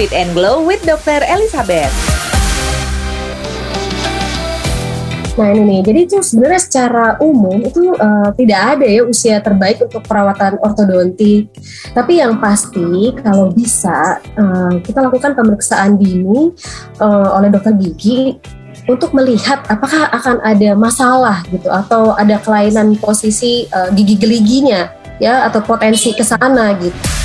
Fit and Glow with Dr. Elizabeth. Nah ini nih, jadi itu sebenarnya secara umum itu uh, tidak ada ya usia terbaik untuk perawatan ortodontik. Tapi yang pasti kalau bisa uh, kita lakukan pemeriksaan dini uh, oleh dokter gigi untuk melihat apakah akan ada masalah gitu atau ada kelainan posisi uh, gigi geliginya ya atau potensi ke sana gitu.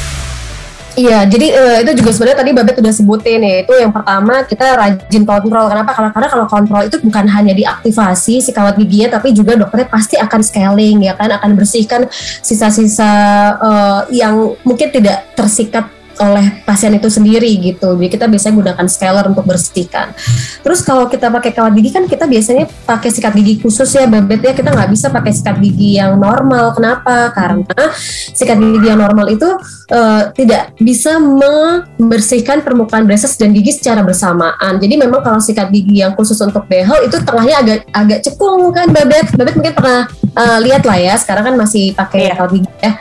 Iya, jadi uh, itu juga sebenarnya tadi Babet udah sebutin ya. Itu yang pertama kita rajin kontrol. Kenapa? Karena karena kalau kontrol itu bukan hanya diaktifasi si kawat giginya, tapi juga dokternya pasti akan scaling ya kan, akan bersihkan sisa-sisa uh, yang mungkin tidak tersikat oleh pasien itu sendiri gitu. Jadi kita biasanya gunakan scaler untuk bersihkan. Terus kalau kita pakai kawat gigi kan kita biasanya pakai sikat gigi khusus ya bebet ya. Kita nggak bisa pakai sikat gigi yang normal. Kenapa? Karena sikat gigi yang normal itu uh, tidak bisa membersihkan permukaan braces dan gigi secara bersamaan. Jadi memang kalau sikat gigi yang khusus untuk behel itu tengahnya agak agak cekung kan bebet. Bebet mungkin pernah uh, lihat lah ya. Sekarang kan masih pakai yeah. kawat gigi ya.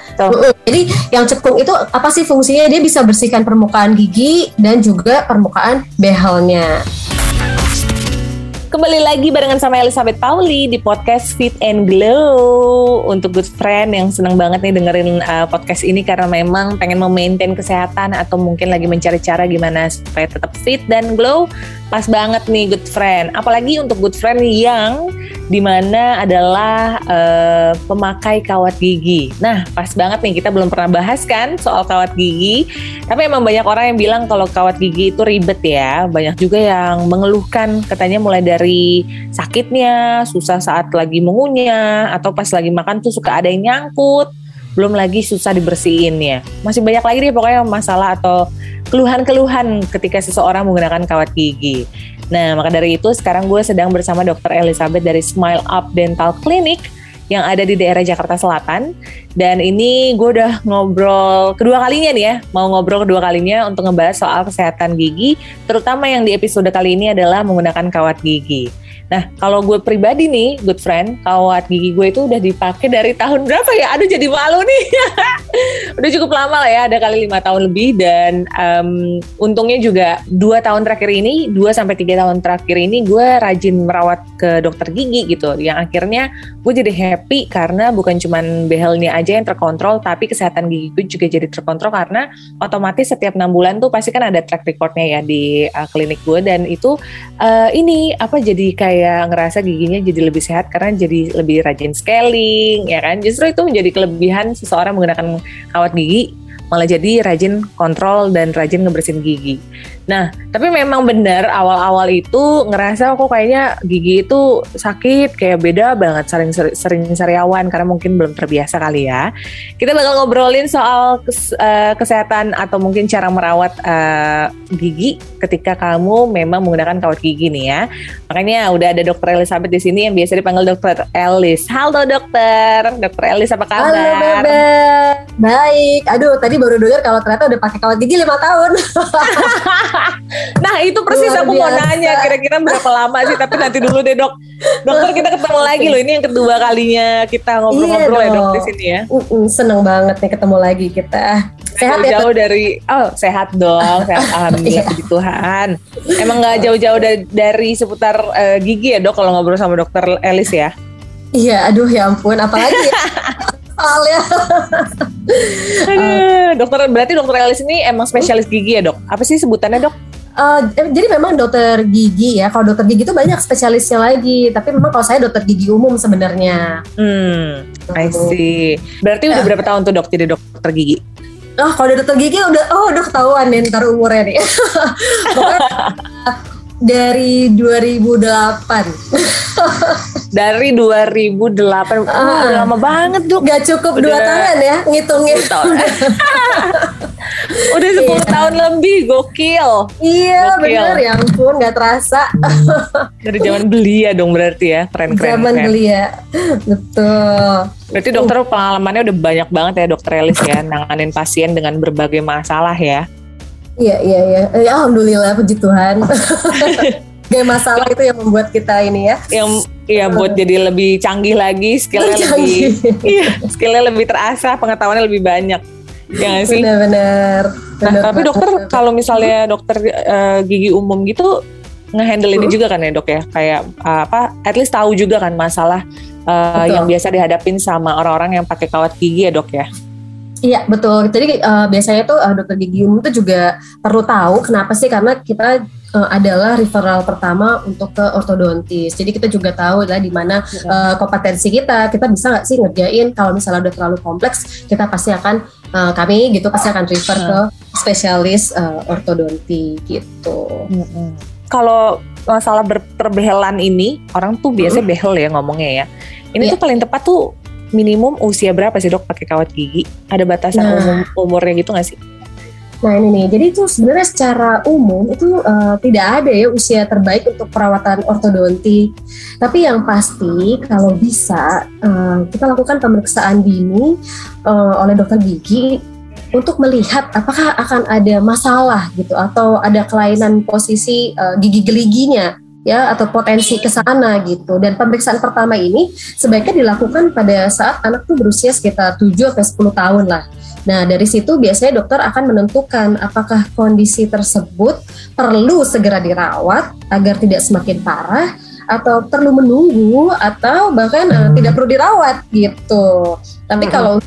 Jadi yang cekung itu apa sih fungsinya? Dia bisa bersihkan permukaan gigi dan juga permukaan behelnya. Kembali lagi barengan sama Elizabeth Pauli di podcast Fit and Glow untuk good friend yang senang banget nih dengerin uh, podcast ini karena memang pengen memaintain kesehatan atau mungkin lagi mencari cara gimana supaya tetap fit dan glow pas banget nih good friend. Apalagi untuk good friend yang di mana adalah uh, pemakai kawat gigi. Nah pas banget nih kita belum pernah bahas kan soal kawat gigi. Tapi emang banyak orang yang bilang kalau kawat gigi itu ribet ya. Banyak juga yang mengeluhkan katanya mulai dari sakitnya, susah saat lagi mengunyah, atau pas lagi makan tuh suka ada yang nyangkut, belum lagi susah dibersihinnya. Masih banyak lagi deh pokoknya masalah atau keluhan-keluhan ketika seseorang menggunakan kawat gigi. Nah, maka dari itu sekarang gue sedang bersama Dr. Elizabeth dari Smile Up Dental Clinic yang ada di daerah Jakarta Selatan. Dan ini gue udah ngobrol kedua kalinya nih ya, mau ngobrol kedua kalinya untuk ngebahas soal kesehatan gigi, terutama yang di episode kali ini adalah menggunakan kawat gigi. Nah, kalau gue pribadi nih, good friend, kawat gigi gue itu udah dipakai dari tahun berapa ya? Aduh, jadi malu nih. udah cukup lama lah ya, ada kali lima tahun lebih dan um, untungnya juga dua tahun terakhir ini, dua sampai tiga tahun terakhir ini gue rajin merawat ke dokter gigi gitu. Yang akhirnya gue jadi happy karena bukan cuma behelnya aja yang terkontrol, tapi kesehatan gigi gue juga jadi terkontrol karena otomatis setiap enam bulan tuh pasti kan ada track recordnya ya di uh, klinik gue dan itu uh, ini apa jadi kayak kayak ngerasa giginya jadi lebih sehat karena jadi lebih rajin scaling ya kan justru itu menjadi kelebihan seseorang menggunakan kawat gigi malah jadi rajin kontrol dan rajin ngebersihin gigi. Nah, tapi memang benar awal-awal itu ngerasa kok kayaknya gigi itu sakit, kayak beda banget sering sering sariawan karena mungkin belum terbiasa kali ya. Kita bakal ngobrolin soal kes, uh, kesehatan atau mungkin cara merawat uh, gigi ketika kamu memang menggunakan kawat gigi nih ya. Makanya udah ada Dokter Elizabeth di sini yang biasa dipanggil Dokter Elis. Halo dokter, Dokter Elis apa kabar? Halo Bebe, baik. Aduh tadi baru dengar kalau ternyata udah pakai kawat gigi lima tahun. nah itu persis Luar aku biasa. mau nanya kira-kira berapa lama sih? Tapi nanti dulu deh dok. Dokter kita ketemu lagi loh. Ini yang kedua kalinya kita ngobrol-ngobrol iya ya dok di sini ya. Seneng banget nih ketemu lagi kita. Sehat jauh, ya jauh dari oh sehat dong. Sehat alhamdulillah puji Tuhan. Emang nggak jauh-jauh dari, dari seputar uh, gigi ya dok kalau ngobrol sama dokter Elis ya? Iya, aduh ya ampun, apalagi ya. soalnya. Aduh, dokter berarti dokter Elis ini emang spesialis gigi ya dok? Apa sih sebutannya dok? Uh, jadi memang dokter gigi ya. Kalau dokter gigi itu banyak spesialisnya lagi. Tapi memang kalau saya dokter gigi umum sebenarnya. Hmm, I see. Berarti udah uh, berapa tahun tuh dok jadi dokter gigi? Oh, kalau dokter gigi udah oh udah ketahuan nih ntar umurnya nih. dari 2008. Dari 2008. Oh, uh, lama banget, tuh. Gak cukup udah, dua tahun ya ngitungnya. udah 10 iya. tahun lebih, gokil. Iya, gokil. bener ya ampun, gak terasa. dari zaman belia dong berarti ya, keren-keren. Zaman keren. belia, betul. Berarti dokter pengalamannya udah banyak banget ya dokter Elis ya, nanganin pasien dengan berbagai masalah ya. Iya iya iya. Ya, Alhamdulillah puji Tuhan. Gak masalah itu yang membuat kita ini ya. Yang iya buat jadi lebih canggih lagi, skillnya lebih iya, skillnya lebih terasa, pengetahuannya lebih banyak. Ya sih? Benar-benar. Nah, tapi dokter kalau misalnya dokter uh, gigi umum gitu ngehandle ini juga kan ya dok ya kayak uh, apa at least tahu juga kan masalah uh, yang biasa dihadapin sama orang-orang yang pakai kawat gigi ya dok ya Iya betul. Jadi uh, biasanya tuh uh, dokter gigi umum itu juga perlu tahu kenapa sih karena kita uh, adalah referral pertama untuk ke ortodontis. Jadi kita juga tahu lah di mana uh, kompetensi kita. Kita bisa nggak sih ngerjain kalau misalnya udah terlalu kompleks, kita pasti akan uh, kami gitu pasti akan refer ke spesialis uh, ortodonti gitu. Hmm kalau masalah berperbehelan ini orang tuh biasa hmm. behel ya ngomongnya ya. Ini yeah. tuh paling tepat tuh minimum usia berapa sih dok pakai kawat gigi? Ada batasan nah. umum umurnya gitu nggak sih? Nah ini nih, jadi itu sebenarnya secara umum itu uh, tidak ada ya usia terbaik untuk perawatan ortodonti. Tapi yang pasti kalau bisa uh, kita lakukan pemeriksaan dini uh, oleh dokter gigi untuk melihat apakah akan ada masalah gitu atau ada kelainan posisi uh, gigi geliginya ya atau potensi ke sana gitu. Dan pemeriksaan pertama ini sebaiknya dilakukan pada saat anak tuh berusia sekitar 7 sampai 10 tahun lah. Nah, dari situ biasanya dokter akan menentukan apakah kondisi tersebut perlu segera dirawat agar tidak semakin parah atau perlu menunggu atau bahkan uh, tidak perlu dirawat gitu. Tapi kalau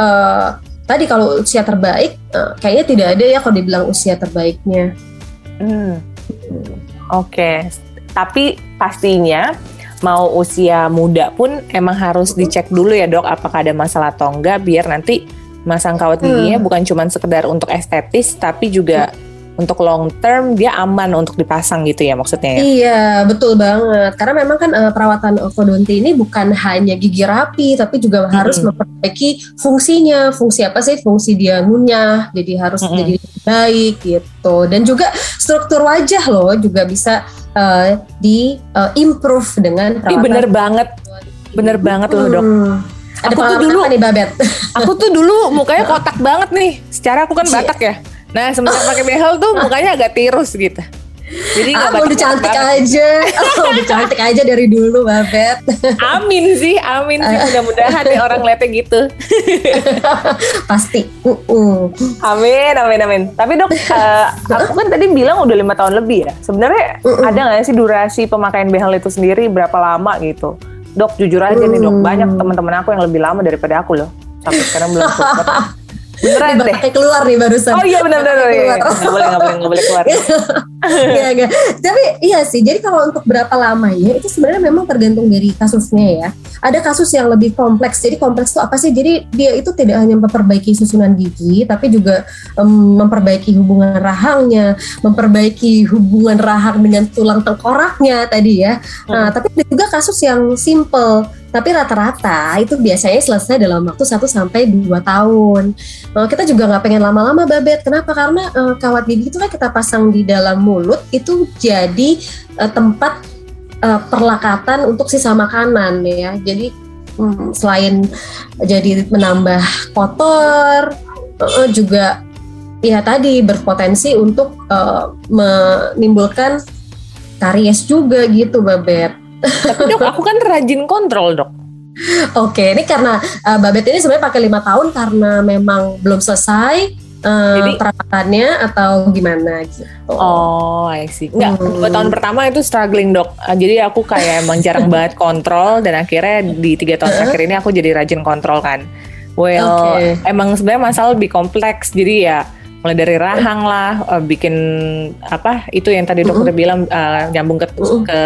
uh, tadi kalau usia terbaik uh, kayaknya tidak ada ya kalau dibilang usia terbaiknya. Hmm. Oke, okay. tapi pastinya mau usia muda pun emang harus dicek dulu ya dok apakah ada masalah atau enggak biar nanti masang kawat giginya hmm. bukan cuma sekedar untuk estetis tapi juga hmm untuk long term dia aman untuk dipasang gitu ya maksudnya ya? Iya betul banget karena memang kan uh, perawatan ortodonti ini bukan hanya gigi rapi tapi juga hmm. harus memperbaiki fungsinya fungsi apa sih fungsi dia ngunyah jadi harus hmm. jadi baik gitu dan juga struktur wajah loh juga bisa uh, di uh, improve dengan perawatan. Ih, bener banget bener banget loh dok. Ada aku tuh dulu nih Babet. aku tuh dulu mukanya kotak banget nih. Secara aku kan Batak ya. Nah semenjak pakai behel tuh mukanya agak tirus gitu. Jadi ah, udah cantik banget. aja, oh, udah cantik aja dari dulu, Babet. Amin sih, amin sih. Mudah-mudahan deh orang lihatnya gitu. Pasti. Uh -uh. Amin, amin, amin. Tapi dok, uh, aku kan tadi bilang udah lima tahun lebih ya. Sebenarnya uh -uh. ada nggak sih durasi pemakaian behel itu sendiri berapa lama gitu? Dok, jujur aja nih dok, banyak teman-teman aku yang lebih lama daripada aku loh. Sampai sekarang belum Beneran deh. Kayak keluar nih barusan. Oh iya benar benar. Iya, Gak boleh gak boleh gak boleh keluar. Iya enggak. Tapi iya sih. Jadi kalau untuk berapa lamanya itu sebenarnya memang tergantung dari kasusnya ya. Ada kasus yang lebih kompleks. Jadi kompleks itu apa sih? Jadi dia itu tidak hanya memperbaiki susunan gigi, tapi juga um, memperbaiki hubungan rahangnya, memperbaiki hubungan rahang dengan tulang tengkoraknya tadi ya. Nah, hmm. tapi ada juga kasus yang simple tapi rata-rata itu biasanya selesai dalam waktu 1 sampai 2 tahun. Uh, kita juga nggak pengen lama-lama babet. Kenapa? Karena uh, kawat gigi itu kan kita pasang di dalam mulut itu jadi uh, tempat uh, perlakatan untuk sisa makanan ya. Jadi um, selain jadi menambah kotor uh, juga ya tadi berpotensi untuk uh, menimbulkan karies juga gitu babet. Tapi dok, aku kan rajin kontrol dok. Oke, ini karena uh, Babet ini sebenarnya pakai lima tahun karena memang belum selesai uh, Jadi, perawatannya atau gimana gitu. Oh, I see. Enggak, hmm. dua tahun pertama itu struggling dok. Uh, jadi aku kayak emang jarang banget kontrol dan akhirnya di tiga tahun terakhir ini aku jadi rajin kontrol kan. Well, okay. emang sebenarnya masalah lebih kompleks. Jadi ya mulai dari rahang lah uh, bikin apa itu yang tadi dokter uh -uh. bilang uh, nyambung ke, uh -uh. ke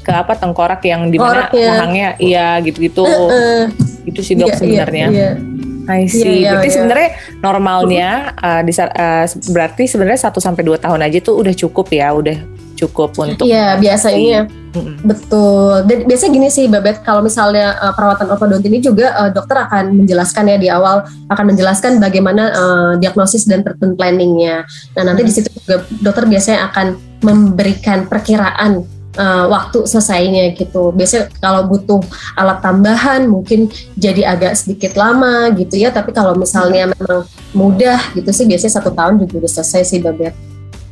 ke apa tengkorak yang di mana ya. rahangnya iya gitu-gitu uh -uh. itu sih dok yeah, iya, sebenarnya yeah, yeah. I see. Yeah, yeah, berarti yeah. sebenarnya normalnya uh, di, uh, berarti sebenarnya 1 sampai dua tahun aja tuh udah cukup ya, udah cukup untuk Iya, biasanya mm-hmm. betul. Dan biasanya gini sih Babet, kalau misalnya uh, perawatan ortodonti ini juga uh, dokter akan menjelaskan ya di awal akan menjelaskan bagaimana uh, diagnosis dan treatment planningnya. Nah, nanti mm-hmm. di situ juga dokter biasanya akan memberikan perkiraan uh, waktu selesainya gitu. Biasanya kalau butuh alat tambahan mungkin jadi agak sedikit lama gitu ya. Tapi kalau misalnya memang mudah gitu sih biasanya satu tahun juga udah selesai sih Babet.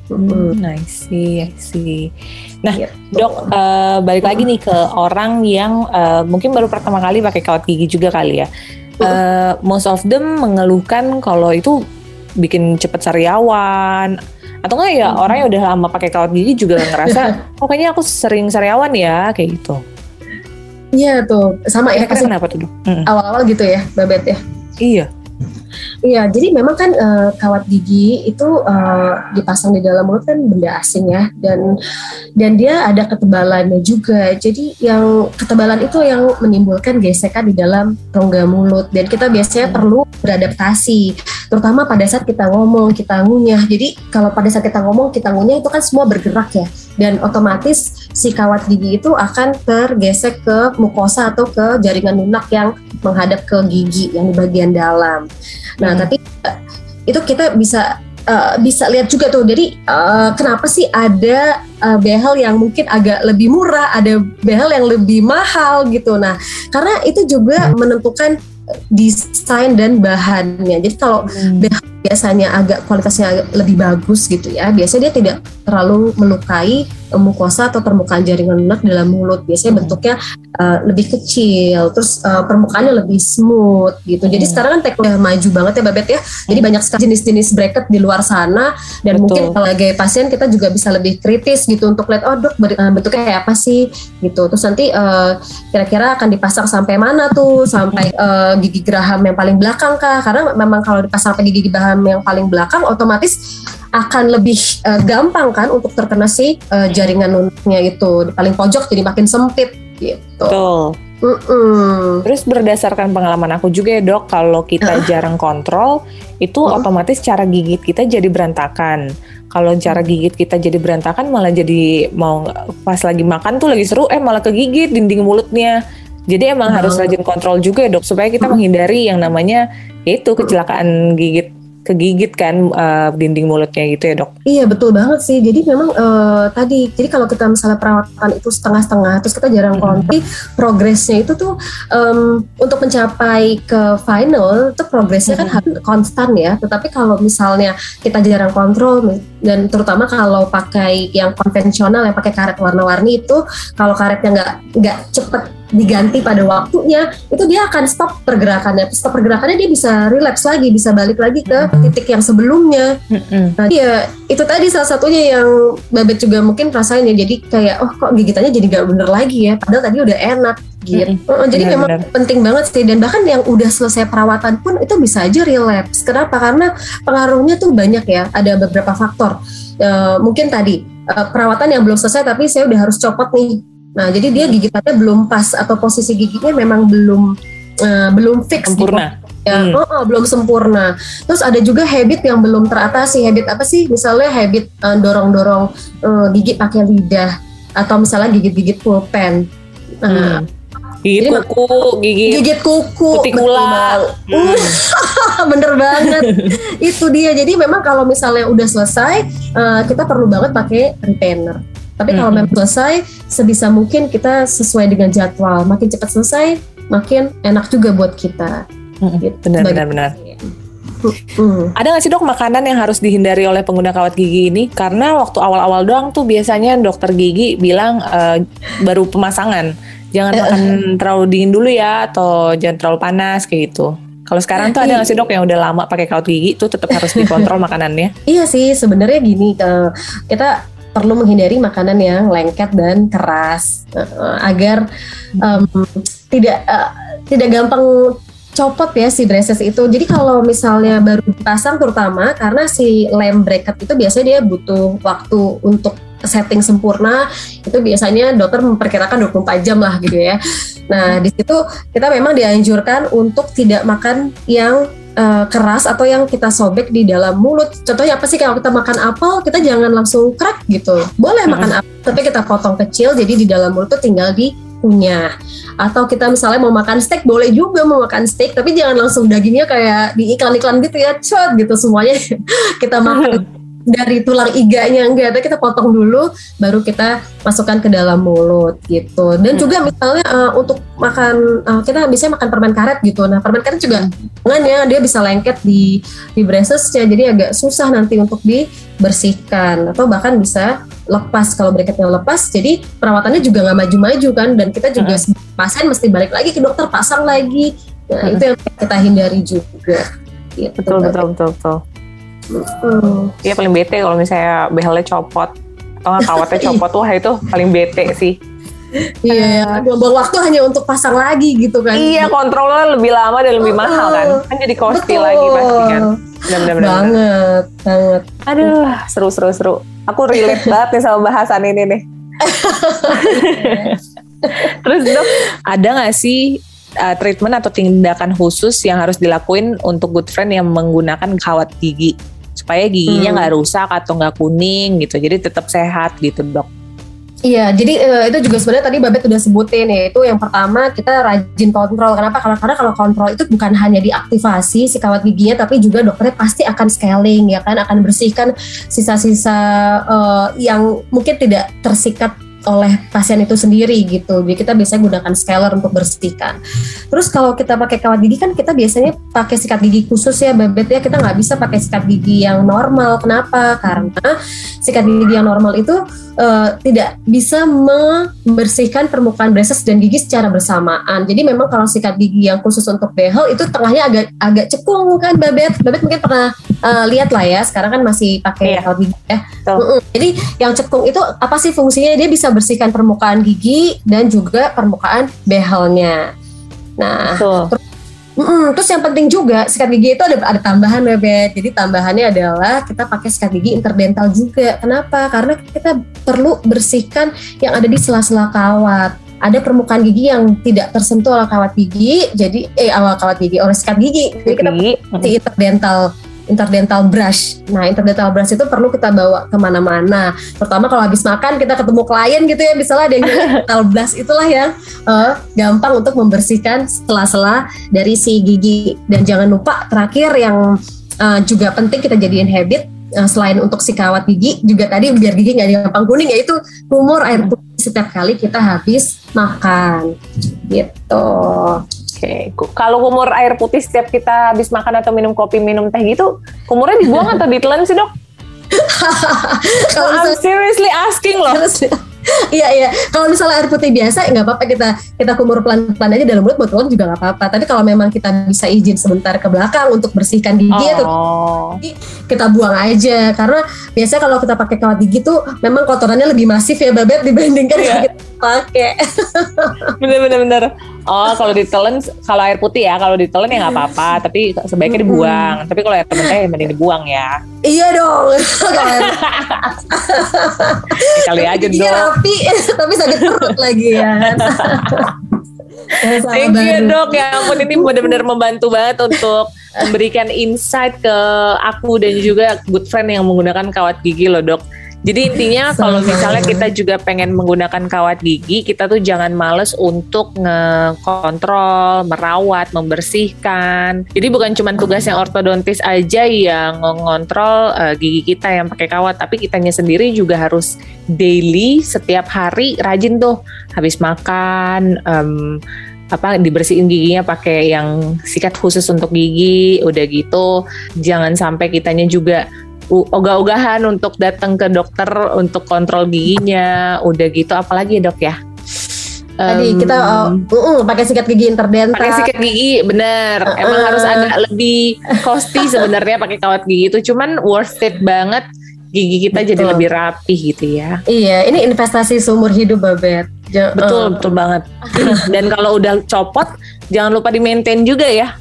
Hmm, I see, I see. Nah, ya, dok, uh, balik lagi nih ke orang yang uh, mungkin baru pertama kali pakai kawat gigi juga kali ya. Uh, most of them mengeluhkan kalau itu bikin cepet sariawan atau enggak ya Hmm. orang yang udah lama pakai kawat gigi juga ngerasa oh kayaknya aku sering sariawan ya kayak gitu. Iya tuh, sama ya kenapa tuh? Mm-mm. awal-awal gitu ya, Babet ya. Iya. Iya, jadi memang kan eh, kawat gigi itu eh, dipasang di dalam mulut kan benda asing ya, dan dan dia ada ketebalannya juga. Jadi yang ketebalan itu yang menimbulkan gesekan di dalam rongga mulut, dan kita biasanya perlu beradaptasi, terutama pada saat kita ngomong, kita ngunyah. Jadi kalau pada saat kita ngomong, kita ngunyah itu kan semua bergerak ya, dan otomatis si kawat gigi itu akan tergesek ke mukosa atau ke jaringan lunak yang menghadap ke gigi yang di bagian dalam. Nah, Hmm. tapi uh, itu kita bisa uh, bisa lihat juga tuh. Jadi uh, kenapa sih ada uh, behel yang mungkin agak lebih murah, ada behel yang lebih mahal gitu. Nah, karena itu juga menentukan uh, desain dan bahannya. Jadi kalau Hmm. Biasanya agak kualitasnya agak lebih bagus gitu ya. Biasanya dia tidak terlalu melukai mukosa atau permukaan jaringan lunak dalam mulut. Biasanya Hmm. bentuknya uh, lebih kecil, terus uh, permukaannya lebih smooth gitu. Jadi Hmm. sekarang kan teknologi maju banget ya Babet ya. Jadi banyak sekali jenis-jenis bracket di luar sana dan Betul. mungkin sebagai pasien kita juga bisa lebih kritis gitu untuk lihat oh dok uh, bentuknya kayak apa sih gitu. Terus nanti uh, kira-kira akan dipasang sampai mana tuh? Sampai uh, gigi geraham yang paling belakang kah? Karena memang kalau dipasang sampai gigi geraham yang paling belakang otomatis akan lebih uh, gampang kan untuk terkena si uh, jaringan lunaknya itu di paling pojok jadi makin sempit gitu. Betul. Mm-mm. Terus berdasarkan pengalaman aku juga ya dok, kalau kita jarang kontrol, itu Uh-uh. otomatis cara gigit kita jadi berantakan. Kalau cara gigit kita jadi berantakan, malah jadi mau pas lagi makan tuh lagi seru, eh malah kegigit dinding mulutnya. Jadi emang harus Betul. rajin kontrol juga ya dok, supaya kita menghindari yang namanya yaitu kecelakaan gigit kegigit kan eh, dinding mulutnya gitu ya dok. Iya betul banget sih. Jadi memang eh, tadi, jadi kalau kita misalnya perawatan itu setengah-setengah, terus kita jarang Mhm. kontrol, progresnya itu tuh em, untuk mencapai ke final itu progresnya kan Mhm. harus konstan ya. Tetapi kalau misalnya kita jarang kontrol dan terutama kalau pakai yang konvensional yang pakai karet warna-warni itu, kalau karetnya nggak nggak cepet diganti pada waktunya, itu dia akan stop pergerakannya. Stop pergerakannya dia bisa relapse lagi, bisa balik lagi ke titik yang sebelumnya. Nah, iya, itu tadi salah satunya yang Babet juga mungkin rasain ya. Jadi kayak, oh kok gigitannya jadi gak bener lagi ya. Padahal tadi udah enak gitu. Mm-mm. Uh, jadi memang penting banget sih. Dan bahkan yang udah selesai perawatan pun itu bisa aja relapse. Kenapa? Karena pengaruhnya tuh banyak ya. Ada beberapa faktor. Eh, mungkin tadi eh, perawatan yang belum selesai tapi saya udah harus copot nih. Nah, jadi dia gigitannya belum pas atau posisi giginya memang belum eh, belum fix di Sempurna. ya, Hmm. oh, oh, belum sempurna. Terus ada juga habit yang belum teratasi. Habit apa sih? Misalnya habit eh, dorong-dorong eh, gigi pakai lidah atau misalnya gigit-gigit pulpen. Nah, Hmm. Gigit Jadi- kuku, gigit gigit kuku, kutikula. Hmm. bener banget. Itu dia. Jadi memang kalau misalnya udah selesai, eh, kita perlu banget pakai retainer. Tapi kalau Hmm. memang selesai, sebisa mungkin kita sesuai dengan jadwal. Makin cepat selesai, makin enak juga buat kita. Mm-mm. Gitu. Benar, Bagi- benar, benar. Hmm. Ada nggak sih dok makanan yang harus dihindari oleh pengguna kawat gigi ini? Karena waktu awal-awal doang tuh biasanya dokter gigi bilang eh, baru pemasangan, jangan Eh, makan terlalu dingin dulu ya, atau jangan terlalu panas kayak gitu. Kalau sekarang tuh ada nggak sih dok yang udah lama pakai kawat gigi tuh tetap harus dikontrol makanannya? Iya sih, sebenarnya gini, eh, kita perlu menghindari makanan yang lengket dan keras eh, agar em, tidak eh, tidak gampang copot ya si braces itu. Jadi kalau misalnya baru dipasang terutama karena si lem bracket itu biasanya dia butuh waktu untuk setting sempurna itu biasanya dokter memperkirakan 24 jam lah gitu ya. Nah, di situ kita memang dianjurkan untuk tidak makan yang eh, keras atau yang kita sobek di dalam mulut. Contohnya apa sih kalau kita makan apel, kita jangan langsung crack gitu. Boleh Hmm. makan apel, tapi kita potong kecil jadi di dalam mulut tuh tinggal dikunyah. Atau kita misalnya mau makan steak, boleh juga mau makan steak, tapi jangan langsung dagingnya kayak di iklan-iklan gitu ya, cot gitu semuanya kita makan dari tulang iganya enggak, tapi kita potong dulu baru kita masukkan ke dalam mulut gitu. Dan Hmm. juga misalnya eh, untuk makan eh, kita bisa makan permen karet gitu. Nah, permen karet juga tangannya dia bisa lengket di di bracesnya jadi agak susah nanti untuk dibersihkan atau bahkan bisa lepas kalau bracketnya lepas jadi perawatannya juga nggak maju-maju kan dan kita juga sebagai pasien mesti balik lagi ke dokter pasang lagi nah Hmm. itu yang kita hindari juga gitu. Betul, betul, betul, betul. Iya paling bete kalau misalnya behelnya copot atau nggak kawatnya copot wah itu paling bete sih. Iya, buang-buang waktu hanya untuk pasang lagi gitu kan. Iya, kontrolnya lebih lama dan lebih mahal kan. Kan jadi costly lagi pasti kan. Benar-benar. Banget, banget. Aduh, seru-seru seru. Aku relate banget nih sama bahasan ini nih. Terus dok, ada nggak sih uh, treatment atau tindakan khusus yang harus dilakuin untuk good friend yang menggunakan kawat gigi supaya giginya nggak hmm. rusak atau nggak kuning gitu, jadi tetap sehat gitu dok. Iya, jadi uh, itu juga sebenarnya tadi Babet udah sebutin ya itu yang pertama kita rajin kontrol. Kenapa? Karena karena kalau kontrol itu bukan hanya diaktifasi si kawat giginya, tapi juga dokternya pasti akan scaling ya kan, akan bersihkan sisa-sisa uh, yang mungkin tidak tersikat oleh pasien itu sendiri gitu. Jadi kita biasanya gunakan scaler untuk bersihkan. Terus kalau kita pakai kawat gigi kan kita biasanya pakai sikat gigi khusus ya bebet ya. Kita nggak bisa pakai sikat gigi yang normal. Kenapa? Karena sikat gigi yang normal itu uh, tidak bisa membersihkan permukaan braces dan gigi secara bersamaan. Jadi memang kalau sikat gigi yang khusus untuk behel itu tengahnya agak agak cekung kan bebet. Bebet mungkin pernah uh, lihat lah ya. Sekarang kan masih pakai yeah. kawat gigi ya. Jadi yang cekung itu apa sih fungsinya? Dia bisa bersihkan permukaan gigi dan juga permukaan behelnya. Nah, terus, mm, terus yang penting juga sikat gigi itu ada ada tambahan bebet. Jadi tambahannya adalah kita pakai sikat gigi interdental juga. Kenapa? Karena kita perlu bersihkan yang ada di sela-sela kawat ada permukaan gigi yang tidak tersentuh oleh kawat gigi, jadi eh awal kawat gigi oleh sikat gigi. Jadi kita pakai interdental interdental brush. Nah, interdental brush itu perlu kita bawa ke mana-mana. Pertama kalau habis makan kita ketemu klien gitu ya, misalnya ada yang interdental brush itulah yang uh, gampang untuk membersihkan sela-sela dari si gigi. Dan jangan lupa terakhir yang uh, juga penting kita jadiin habit uh, selain untuk si kawat gigi juga tadi biar gigi nggak gampang kuning yaitu kumur air putih setiap kali kita habis makan gitu. Oke, okay. kalau kumur air putih setiap kita habis makan atau minum kopi, minum teh gitu, kumurnya dibuang atau ditelan sih dok? I'm seriously asking loh. Iya iya. Kalau misalnya air putih biasa nggak apa-apa kita kita kumur pelan-pelan aja dalam mulut buat turun juga nggak apa-apa. Tapi kalau memang kita bisa izin sebentar ke belakang untuk bersihkan gigi oh. atau gigi, kita buang aja karena biasanya kalau kita pakai kawat gigi tuh memang kotorannya lebih masif ya babet dibandingkan yeah. kita pakai. bener bener bener. Oh kalau ditelan kalau air putih ya kalau ditelan ya nggak apa-apa tapi sebaiknya dibuang. Hmm. Tapi kalau air teh mending dibuang ya. Iya dong. Kali aja dong. rapi tapi sakit perut lagi ya. Thank you dok ya ampun ini benar-benar membantu banget untuk memberikan insight ke aku dan juga good friend yang menggunakan kawat gigi loh dok. Jadi intinya kalau misalnya kita juga pengen menggunakan kawat gigi, kita tuh jangan males untuk ngekontrol, merawat, membersihkan. Jadi bukan cuma tugas yang ortodontis aja yang ngontrol uh, gigi kita yang pakai kawat, tapi kitanya sendiri juga harus daily setiap hari rajin tuh. Habis makan um, apa dibersihin giginya pakai yang sikat khusus untuk gigi udah gitu. Jangan sampai kitanya juga ogah-ogahan untuk datang ke dokter untuk kontrol giginya udah gitu apalagi ya dok ya Tadi um, kita uh, uh, pakai sikat gigi interdental. Pakai sikat gigi, bener. Uh, Emang harus agak lebih costly sebenarnya pakai kawat gigi itu, cuman worth it banget. Gigi kita betul. jadi lebih rapi gitu ya. Iya, ini investasi seumur hidup, Babet. Ja, betul, uh. betul banget. Dan kalau udah copot, jangan lupa di maintain juga ya.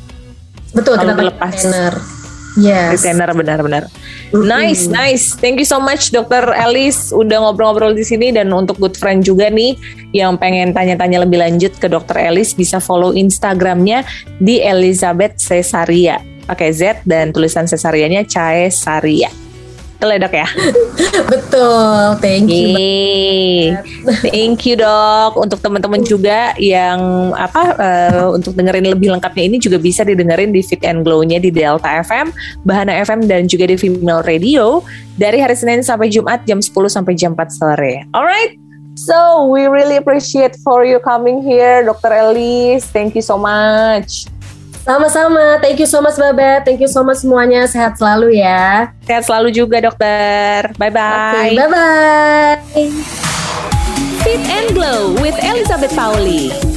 Betul, kalau kita lepas. Yes. Retainer benar-benar. Nice, nice. Thank you so much Dokter Elis udah ngobrol-ngobrol di sini dan untuk good friend juga nih yang pengen tanya-tanya lebih lanjut ke Dokter Elis bisa follow Instagramnya di Elizabeth Cesaria pakai Z dan tulisan Cesarianya Caesaria. Betul ya dok ya? Betul, thank you. Thank you dok. Untuk teman-teman juga yang apa uh, untuk dengerin lebih lengkapnya ini juga bisa didengerin di Fit and Glow-nya di Delta FM, Bahana FM dan juga di Female Radio dari hari Senin sampai Jumat jam 10 sampai jam 4 sore. Alright. So we really appreciate for you coming here, Dr. Elise. Thank you so much. Sama-sama. Thank you so much Babet. Thank you so much semuanya. Sehat selalu ya. Sehat selalu juga dokter. Bye-bye. Okay, bye-bye. Fit and Glow with Elizabeth Pauli.